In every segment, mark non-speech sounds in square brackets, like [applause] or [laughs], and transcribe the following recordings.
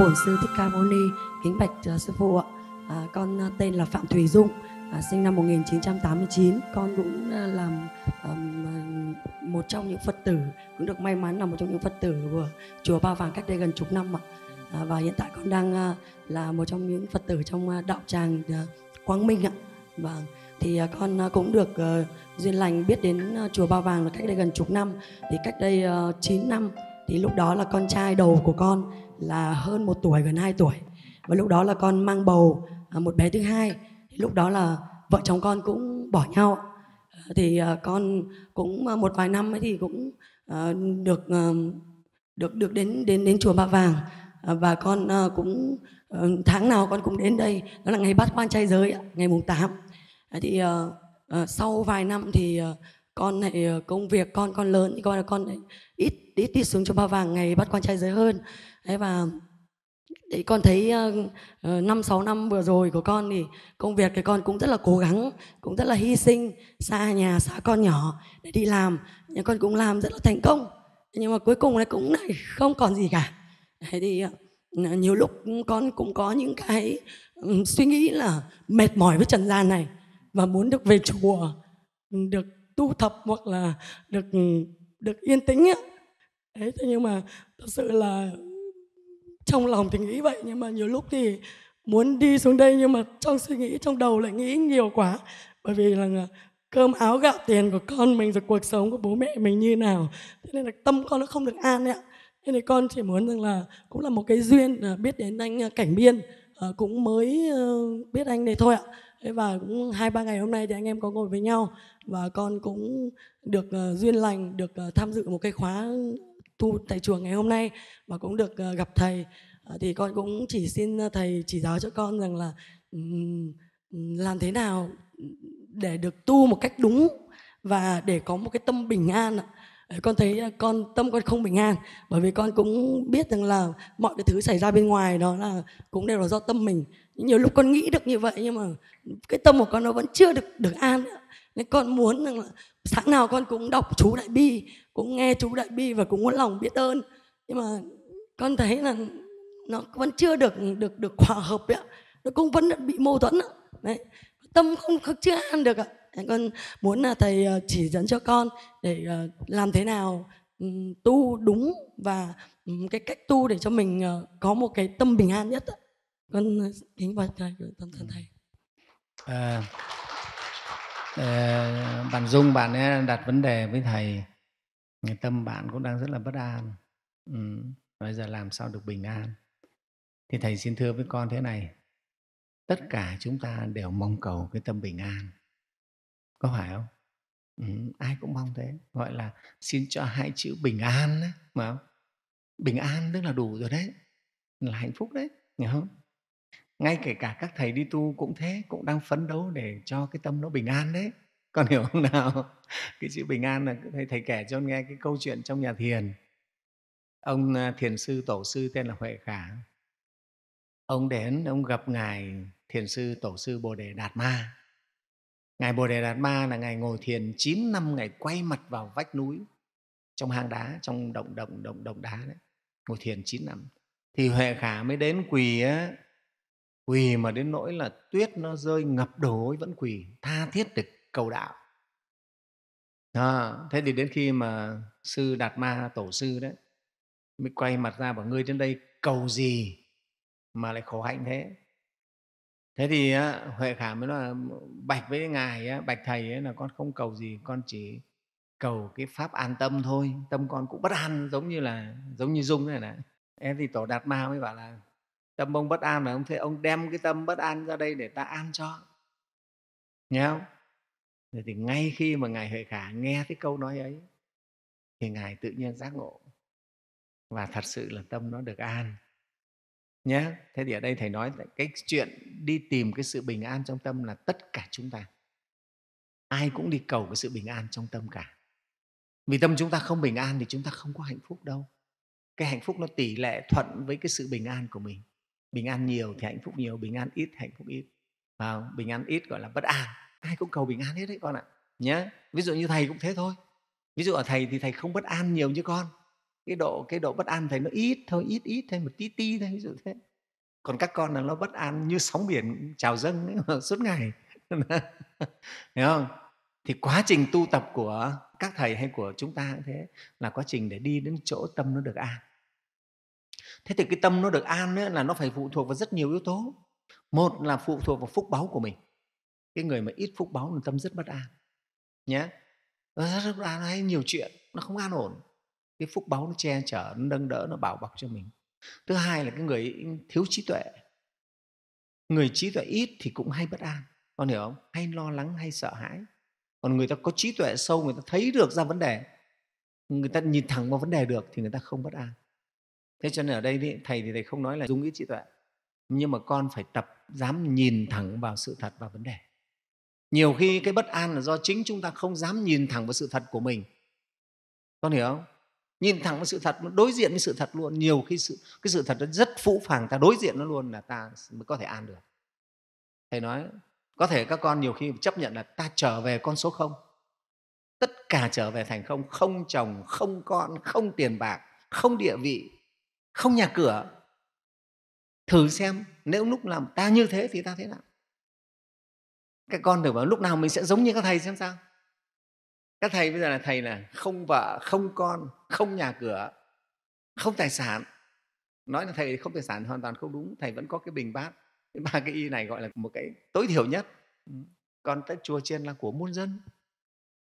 bổn sư thích ca mâu ni kính bạch uh, sư phụ ạ. À, con uh, tên là phạm thùy dung à, sinh năm 1989 con cũng uh, làm um, một trong những phật tử cũng được may mắn là một trong những phật tử của chùa ba vàng cách đây gần chục năm ạ. À, và hiện tại con đang uh, là một trong những phật tử trong uh, đạo tràng uh, quang minh ạ. Và thì uh, con uh, cũng được uh, duyên lành biết đến uh, chùa ba vàng là cách đây gần chục năm. Thì cách đây ờ, uh, 9 năm thì lúc đó là con trai đầu của con là hơn một tuổi gần 2 tuổi. Và lúc đó là con mang bầu à, một bé thứ hai. Thì lúc đó là vợ chồng con cũng bỏ nhau. À, thì à, con cũng một vài năm ấy thì cũng được được được đến đến đến chùa Ba Vàng. Và con cũng tháng nào con cũng đến đây. Đó là ngày bắt quan trai giới ngày mùng 8 thì sau vài năm thì con lại ờ, công việc con con lớn thì con là con lại ít ít đi xuống cho ba vàng ngày bắt con trai giới hơn. Đấy và để con thấy ờ, năm uh, sáu năm vừa rồi của con thì công việc thì con cũng rất là cố gắng cũng rất là hy sinh xa nhà xa con nhỏ để đi làm. Nhưng con cũng làm rất là thành công nhưng mà cuối cùng lại cũng lại không còn gì cả. Thế thì uh, nhiều lúc con cũng có những cái ừ, suy nghĩ là mệt mỏi với trần gian này và muốn được về chùa được tu tập hoặc là được được yên tĩnh ấy. đấy, thế nhưng mà thật sự là trong lòng thì nghĩ vậy, nhưng mà nhiều lúc thì muốn đi xuống đây nhưng mà trong suy nghĩ, trong đầu lại nghĩ nhiều quá. Bởi vì là cơm áo gạo tiền của con mình rồi cuộc sống của bố mẹ mình như nào, thế nên là tâm con nó không được an ạ. Thế nên con chỉ muốn rằng là cũng là một cái duyên à, biết đến anh à, cảnh biên à, cũng mới ờ, biết anh này thôi ạ. Thế và cũng hai ba ngày hôm nay thì anh em có ngồi với nhau và con cũng được uh, duyên lành được uh, tham dự một cái khóa tu tại chùa ngày hôm nay và cũng được uh, gặp thầy. Uh, thì con cũng chỉ xin thầy chỉ giáo cho con rằng là um, làm thế nào để được tu một cách đúng và để có một cái tâm bình an ạ. Con thấy con tâm con không bình an bởi vì con cũng biết rằng là mọi cái thứ xảy ra bên ngoài đó là cũng đều là do tâm mình nhiều lúc con nghĩ được như vậy nhưng mà cái tâm của con nó vẫn chưa được được an. Nên con muốn rằng là sáng nào con cũng đọc chú đại bi cũng nghe chú đại bi và cũng muốn lòng biết ơn. Nhưng mà con thấy là nó vẫn chưa được được được hòa hợp ạ. Nó cũng vẫn bị mâu thuẫn đấy tâm không, không chưa an được ạ. Con muốn là thầy ờ, chỉ dẫn cho con để ờ, làm thế nào ừ, tu đúng và ừ, cái cách tu để cho mình ờ, có một cái tâm bình an nhất ạ con kính bạch thầy tâm thân thầy. À, à, bạn dung bạn ấy đặt vấn đề với thầy. Tâm bạn cũng đang rất là bất an. Ừ. bây giờ làm sao được bình an. Thì thầy xin thưa với con thế này. Tất cả chúng ta đều mong cầu cái tâm bình an. Có phải không? Ừ, ai cũng mong thế. Gọi là xin cho hai chữ bình an đấy mà không? bình an tức là đủ rồi đấy. Là hạnh phúc đấy hiểu không ngay kể cả các thầy đi tu cũng thế cũng đang phấn đấu để cho cái tâm nó bình an đấy. Con hiểu không nào? [laughs] Cái chữ bình an là thầy, thầy kể cho nghe cái câu chuyện trong nhà thiền. Ông à, thiền sư tổ sư tên là huệ khả. Ông đến ông gặp ngài thiền sư tổ sư bồ đề đạt ma. Ngài bồ đề đạt ma là ngài ngồi thiền 9 năm ngày quay mặt vào vách núi trong hang đá trong động động động động đá đấy. Ngồi thiền 9 năm. Thì huệ khả mới đến quỳ á quỳ mà đến nỗi là tuyết nó rơi ngập đầu gối vẫn quỳ tha thiết để cầu đạo. À, thế thì đến khi mà sư đạt ma tổ sư đấy mới quay mặt ra bảo ngươi đến đây cầu gì mà lại khổ hạnh thế? Thế thì huệ khả mới nói bạch với ngài bạch thầy ấy là con không cầu gì con chỉ cầu cái pháp an tâm thôi tâm con cũng bất an giống như là giống như dung này này em thì tổ đạt ma mới bảo là tâm ông bất an mà ông thấy ông đem cái tâm bất an ra đây để ta an cho. Nhớ không? Thì ngay khi mà ngài huệ khả nghe cái câu nói ấy, thì ngài tự nhiên giác ngộ. Và thật sự là tâm nó được an. Nhé thế thì ở đây thầy nói cái chuyện đi tìm cái sự bình an trong tâm là tất cả chúng ta. Ai cũng đi cầu cái sự bình an trong tâm cả. Vì tâm chúng ta không bình an thì chúng ta không có hạnh phúc đâu. Cái hạnh phúc nó tỷ lệ thuận với cái sự bình an của mình bình an nhiều thì hạnh phúc nhiều bình an ít hạnh phúc ít. À, bình an ít gọi là bất an. Ai cũng cầu bình an hết đấy con ạ nhé ví dụ như thầy cũng thế thôi. Ví dụ ở thầy thì thầy không bất an nhiều như con. Cái độ cái độ bất an thầy nó ít thôi ít ít thôi một tí tí thôi ví dụ thế. Còn các con là nó bất an như sóng biển trào dâng ấy, [laughs] suốt ngày. [laughs] Hiểu không? Thì quá trình tu tập của các thầy hay của chúng ta cũng thế là quá trình để đi đến chỗ tâm nó được an thế thì cái tâm nó được an ấy, là nó phải phụ thuộc vào rất nhiều yếu tố. Một là phụ thuộc vào phúc báu của mình. Cái người mà ít phúc báu là tâm rất bất an nhé ờ, rất bất an hay nhiều chuyện nó không an ổn. Cái phúc báu nó che chở nó nâng đỡ nó bảo bọc cho mình. Thứ hai là cái người thiếu trí tuệ. Người trí tuệ ít thì cũng hay bất an. Con hiểu không? Hay lo lắng hay sợ hãi. Còn người ta có trí tuệ sâu người ta thấy được ra vấn đề. Người ta nhìn thẳng vào vấn đề được thì người ta không bất an thế cho nên ở đây thầy thì thầy không nói là dùng ý trí tuệ. Nhưng mà con phải tập, dám nhìn thẳng vào sự thật và vấn đề. Nhiều khi cái bất an là do chính chúng ta không dám nhìn thẳng vào sự thật của mình. Con hiểu không? Nhìn thẳng vào sự thật, đối diện với sự thật luôn. Nhiều khi sự, cái sự thật nó rất phũ phàng, ta đối diện nó luôn là ta mới có thể an được. Thầy nói, có thể các con nhiều khi chấp nhận là ta trở về con số không. Tất cả trở về thành không. Không chồng, không con, không tiền bạc, không địa vị không nhà cửa. Thử xem, nếu lúc làm ta như thế thì ta thế nào? Các con thử bảo lúc nào mình sẽ giống như các thầy xem sao? Các thầy bây giờ là thầy là không vợ, không con, không nhà cửa, không tài sản. Nói là thầy không tài sản, hoàn toàn không đúng. Thầy vẫn có cái bình bát. Ba cái y này gọi là một cái tối thiểu nhất. Ừ. Còn tới chùa trên là của muôn dân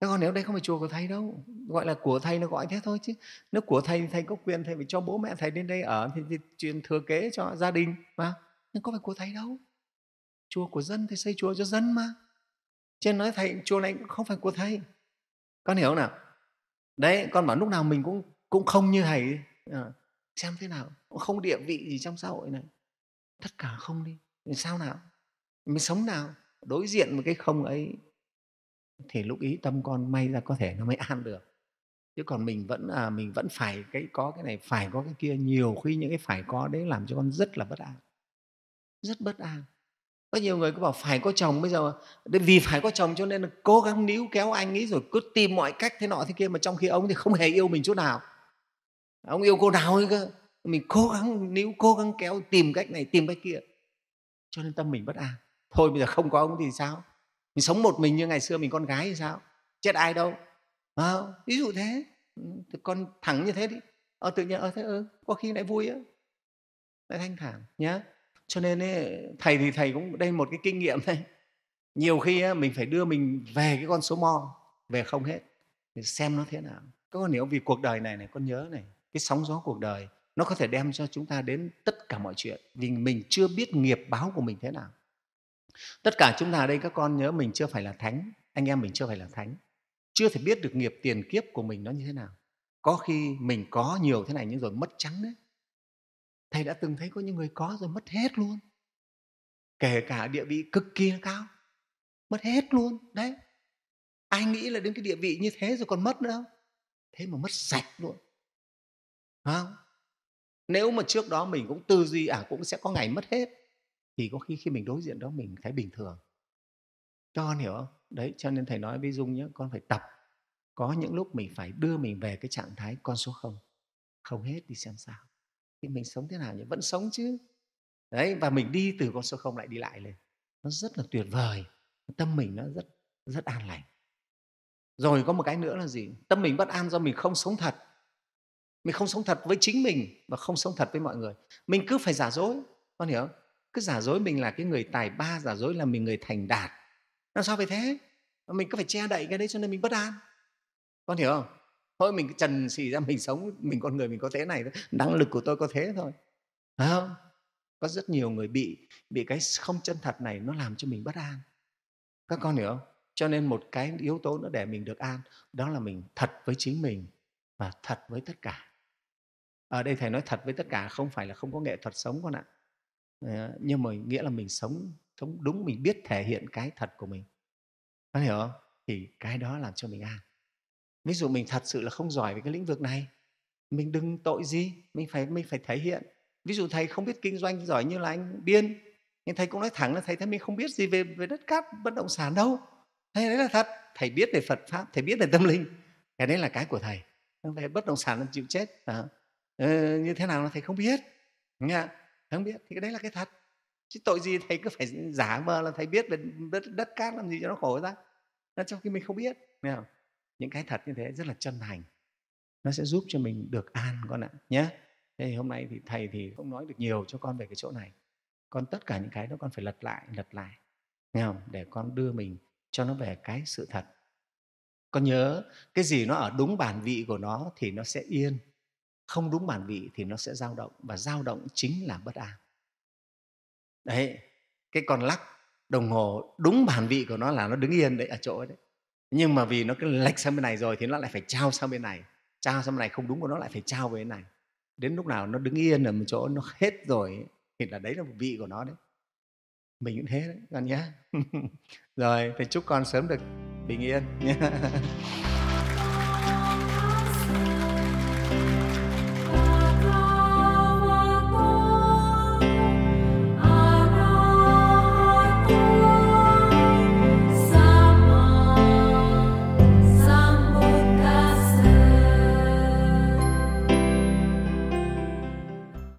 thế còn nếu đây không phải chùa của thầy đâu gọi là của thầy nó gọi thế thôi chứ. Nếu của thầy thầy có quyền thầy phải cho bố mẹ thầy đến đây ở thì, thì truyền thừa kế cho gia đình mà. Nhưng có phải của thầy đâu. Chùa của dân thì xây chùa cho dân mà. Trên nói thầy chùa này cũng không phải của thầy. Con hiểu không nào? Đấy con bảo lúc nào mình cũng cũng không như thầy à, xem thế nào không địa vị gì trong xã hội này. Tất cả không đi. Thì sao nào? Mình sống nào? Đối diện với cái không ấy thì lúc ý tâm con may ra có thể nó mới an được. Chứ còn mình vẫn à, mình vẫn phải cái có cái này phải có cái kia nhiều khi những cái phải có đấy làm cho con rất là bất an. Rất bất an. Có nhiều người cứ bảo phải có chồng bây giờ vì phải có chồng cho nên là cố gắng níu kéo anh ấy rồi cứ tìm mọi cách thế nọ thế kia mà trong khi ông thì không hề yêu mình chút nào. Ông yêu cô nào ấy cơ. Mình cố gắng níu cố gắng kéo tìm cách này tìm cách kia. Cho nên tâm mình bất an. Thôi bây giờ không có ông thì sao? Mình sống một mình như ngày xưa mình con gái thì sao? Chết ai đâu. À, ví dụ thế. Ừ, con thẳng như thế đi. Ờ, tự nhiên ờ, thế ừ, có khi lại vui á. Lại thanh thản nhá. cho nên ấy, thầy thì thầy cũng đây một cái kinh nghiệm này, nhiều khi ấy, mình phải đưa mình về cái con số mo về không hết để xem nó thế nào. Các con hiểu vì cuộc đời này này con nhớ này cái sóng gió cuộc đời nó có thể đem cho chúng ta đến tất cả mọi chuyện vì mình chưa biết nghiệp báo của mình thế nào tất cả chúng ta ở đây, các con nhớ mình chưa phải là thánh. Anh em mình chưa phải là thánh. Chưa thể biết được nghiệp tiền kiếp của mình nó như thế nào. Có khi mình có nhiều thế này nhưng rồi mất trắng đấy. Thầy đã từng thấy có những người có rồi mất hết luôn. Kể cả địa vị cực kỳ cao, mất hết luôn, đấy. Ai nghĩ là đến cái địa vị như thế rồi còn mất nữa không? Thế mà mất sạch luôn. Không? Nếu mà trước đó mình cũng tư duy à cũng sẽ có ngày mất hết thì có khi khi mình đối diện đó mình thấy bình thường. Cho con hiểu không? Đấy, cho nên thầy nói với dung nhé con phải tập. Có những lúc mình phải đưa mình về cái trạng thái con số không. Không hết đi xem sao. Thì mình sống thế nào nhỉ? Vẫn sống chứ. Đấy, và mình đi từ con số không lại đi lại lên. Nó rất là tuyệt vời. Tâm mình nó rất rất an lành. Rồi có một cái nữa là gì? Tâm mình bất an do mình không sống thật. Mình không sống thật với chính mình và không sống thật với mọi người. Mình cứ phải giả dối. Con hiểu không? Cứ giả dối mình là cái người tài ba, giả dối là mình người thành đạt. Làm sao phải thế? Mình cứ phải che đậy cái đấy cho nên mình bất an. Con hiểu không? Thôi mình trần xì ra mình sống mình, con người mình có thế này thôi. Năng lực của tôi có thế thôi. Phải không? Có rất nhiều người bị bị cái không chân thật này nó làm cho mình bất an. Các con hiểu không? Cho nên một cái yếu tố nữa để mình được an, đó là mình thật với chính mình và thật với tất cả. Ở đây thầy nói thật với tất cả không phải là không có nghệ thuật sống con ạ nhưng mà nghĩa là mình sống sống đúng mình biết thể hiện cái thật của mình. Có hiểu không? Thì cái đó làm cho mình an. Ví dụ mình thật sự là không giỏi về cái lĩnh vực này mình đừng tội gì mình phải mình phải thể hiện. Ví dụ thầy không biết kinh doanh giỏi như là anh biên nhưng thầy cũng nói thẳng là thầy thấy mình không biết gì về về đất cát bất động sản đâu. Thầy đấy là thật thầy biết về phật pháp thầy biết về tâm linh. Cái đấy là cái của thầy. Về bất động sản là chịu chết à. ừ, như thế nào là thầy không biết nghe không biết thì cái đấy là cái thật. Chứ tội gì thầy cứ phải giả mờ là thầy biết về đất, đất cát làm gì cho nó khổ ra. Nó trong khi mình không biết. Nghe không? những cái thật như thế rất là chân thành. Nó sẽ giúp cho mình được an con ạ nhé thế hôm nay thì thầy thì không nói được nhiều cho con về cái chỗ này. Con tất cả những cái đó con phải lật lại lật lại. Nghe không? Để con đưa mình cho nó về cái sự thật. Con nhớ cái gì nó ở đúng bản vị của nó thì nó sẽ yên không đúng bản vị thì nó sẽ dao động, và dao động chính là bất an. Đấy, cái con lắc đồng hồ đúng bản vị của nó là nó đứng yên đấy, ở chỗ đấy. Nhưng mà vì nó cứ lệch sang bên này rồi thì nó lại phải trao sang bên này. Trao sang bên này không đúng của nó lại phải trao về bên này. Đến lúc nào nó đứng yên ở một chỗ, nó hết rồi thì là đấy là một vị của nó đấy. Mình cũng thế đấy con nhé. [laughs] Rồi, thì chúc con sớm được bình yên nhé. [laughs]